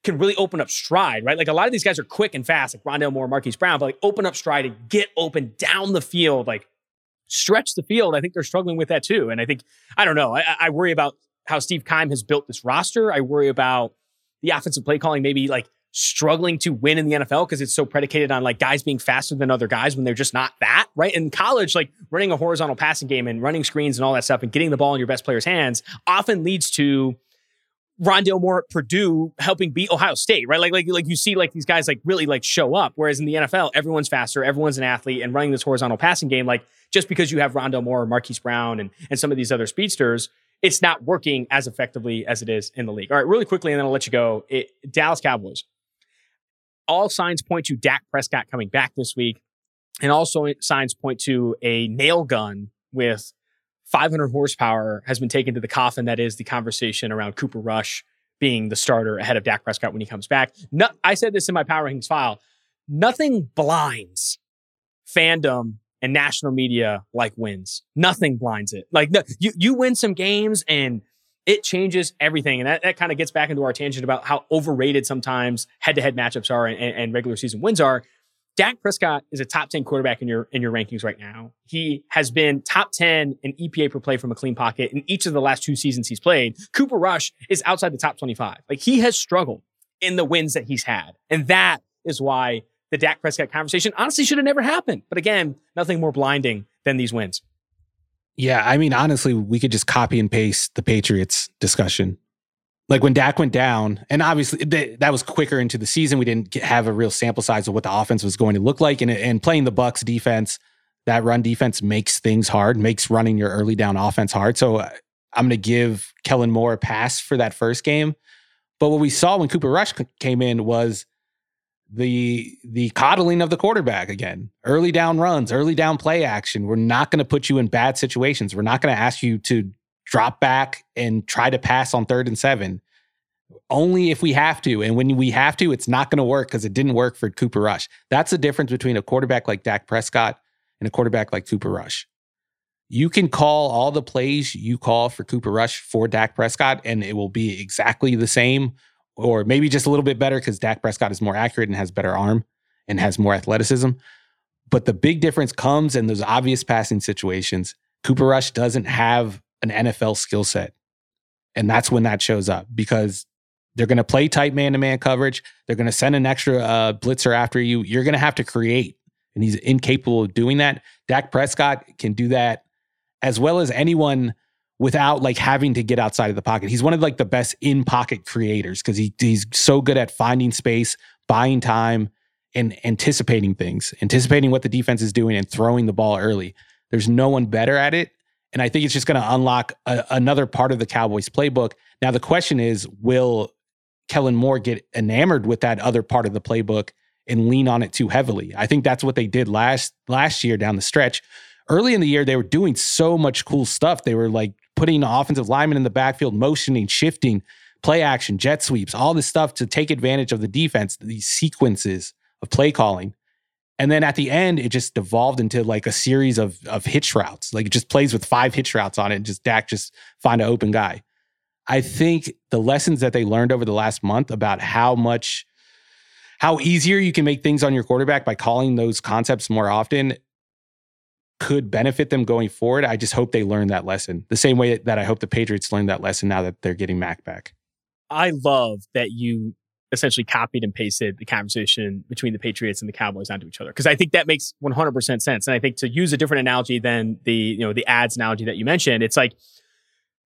can really open up stride, right? Like a lot of these guys are quick and fast, like Rondale Moore, Marquise Brown, but like open up stride and get open down the field, like stretch the field. I think they're struggling with that too. And I think, I don't know, I, I worry about how Steve Keim has built this roster. I worry about the offensive play calling maybe like struggling to win in the NFL because it's so predicated on like guys being faster than other guys when they're just not that, right? In college, like running a horizontal passing game and running screens and all that stuff and getting the ball in your best player's hands often leads to Rondale Moore at Purdue helping beat Ohio State, right? Like, like, like you see like these guys like really like show up. Whereas in the NFL, everyone's faster, everyone's an athlete, and running this horizontal passing game, like just because you have Rondale Moore, Marquise Brown, and and some of these other speedsters, it's not working as effectively as it is in the league. All right, really quickly, and then I'll let you go. It, Dallas Cowboys. All signs point to Dak Prescott coming back this week, and also signs point to a nail gun with 500 horsepower has been taken to the coffin that is the conversation around Cooper Rush being the starter ahead of Dak Prescott when he comes back. No, I said this in my Power Rankings file. Nothing blinds fandom and national media like wins. Nothing blinds it. Like no, you you win some games and it changes everything. And that, that kind of gets back into our tangent about how overrated sometimes head-to-head matchups are and, and regular season wins are. Dak Prescott is a top 10 quarterback in your in your rankings right now. He has been top 10 in EPA per play from a clean pocket in each of the last two seasons he's played. Cooper Rush is outside the top 25. Like he has struggled in the wins that he's had. And that is why the Dak Prescott conversation honestly should have never happened. But again, nothing more blinding than these wins. Yeah, I mean, honestly, we could just copy and paste the Patriots discussion. Like when Dak went down, and obviously th- that was quicker into the season. We didn't get, have a real sample size of what the offense was going to look like, and and playing the Bucs defense, that run defense makes things hard, makes running your early down offense hard. So uh, I'm going to give Kellen Moore a pass for that first game. But what we saw when Cooper Rush came in was the the coddling of the quarterback again. Early down runs, early down play action. We're not going to put you in bad situations. We're not going to ask you to drop back and try to pass on third and seven. Only if we have to. And when we have to, it's not going to work because it didn't work for Cooper Rush. That's the difference between a quarterback like Dak Prescott and a quarterback like Cooper Rush. You can call all the plays you call for Cooper Rush for Dak Prescott, and it will be exactly the same, or maybe just a little bit better because Dak Prescott is more accurate and has better arm and has more athleticism. But the big difference comes in those obvious passing situations. Cooper Rush doesn't have an NFL skill set. And that's when that shows up because they're going to play tight man to man coverage. They're going to send an extra uh, blitzer after you. You're going to have to create. And he's incapable of doing that. Dak Prescott can do that as well as anyone without like having to get outside of the pocket. He's one of like the best in pocket creators because he, he's so good at finding space, buying time, and anticipating things, anticipating what the defense is doing and throwing the ball early. There's no one better at it. And I think it's just going to unlock a, another part of the Cowboys playbook. Now, the question is will Kellen Moore get enamored with that other part of the playbook and lean on it too heavily? I think that's what they did last last year down the stretch. Early in the year, they were doing so much cool stuff. They were like putting offensive linemen in the backfield, motioning, shifting, play action, jet sweeps, all this stuff to take advantage of the defense, these sequences of play calling. And then at the end, it just devolved into like a series of of hitch routes. Like it just plays with five hitch routes on it, and just Dak just find an open guy. I think the lessons that they learned over the last month about how much how easier you can make things on your quarterback by calling those concepts more often could benefit them going forward. I just hope they learn that lesson. The same way that I hope the Patriots learn that lesson now that they're getting Mac back. I love that you essentially copied and pasted the conversation between the Patriots and the Cowboys onto each other because I think that makes 100% sense. And I think to use a different analogy than the you know the ads analogy that you mentioned, it's like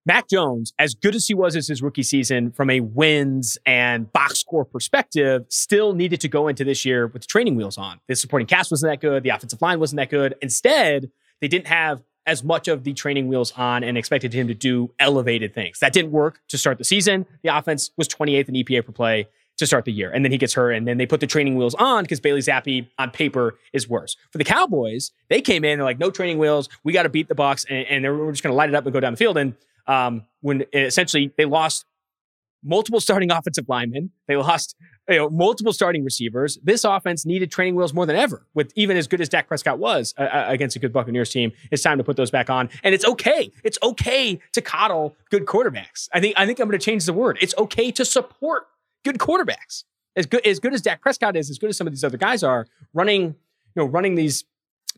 Mac Jones, as good as he was as his rookie season from a wins and box score perspective, still needed to go into this year with the training wheels on. The supporting cast wasn't that good. The offensive line wasn't that good. Instead, they didn't have as much of the training wheels on and expected him to do elevated things. That didn't work to start the season. The offense was 28th in EPA per play to start the year. And then he gets hurt, and then they put the training wheels on because Bailey Zappe on paper is worse. For the Cowboys, they came in, they're like, no training wheels. We got to beat the Bucs, and, and were just going to light it up and go down the field. And um, when essentially they lost multiple starting offensive linemen, they lost you know, multiple starting receivers. This offense needed training wheels more than ever. With even as good as Dak Prescott was uh, uh, against a good Buccaneers team, it's time to put those back on. And it's okay. It's okay to coddle good quarterbacks. I think I think I'm going to change the word. It's okay to support good quarterbacks. As good as good as Dak Prescott is, as good as some of these other guys are, running you know running these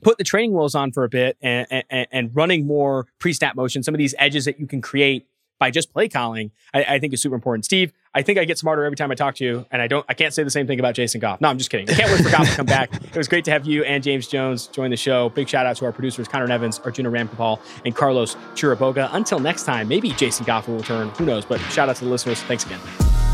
put the training wheels on for a bit and, and, and running more pre-snap motion, some of these edges that you can create by just play calling, I, I, think is super important. Steve, I think I get smarter every time I talk to you, and I don't. I can't say the same thing about Jason Goff. No, I'm just kidding. I can't wait for Goff to come back. It was great to have you and James Jones join the show. Big shout out to our producers Conor Nevins, Arjuna Ramgopal, and Carlos Chiriboga. Until next time, maybe Jason Goff will return. Who knows? But shout out to the listeners. Thanks again.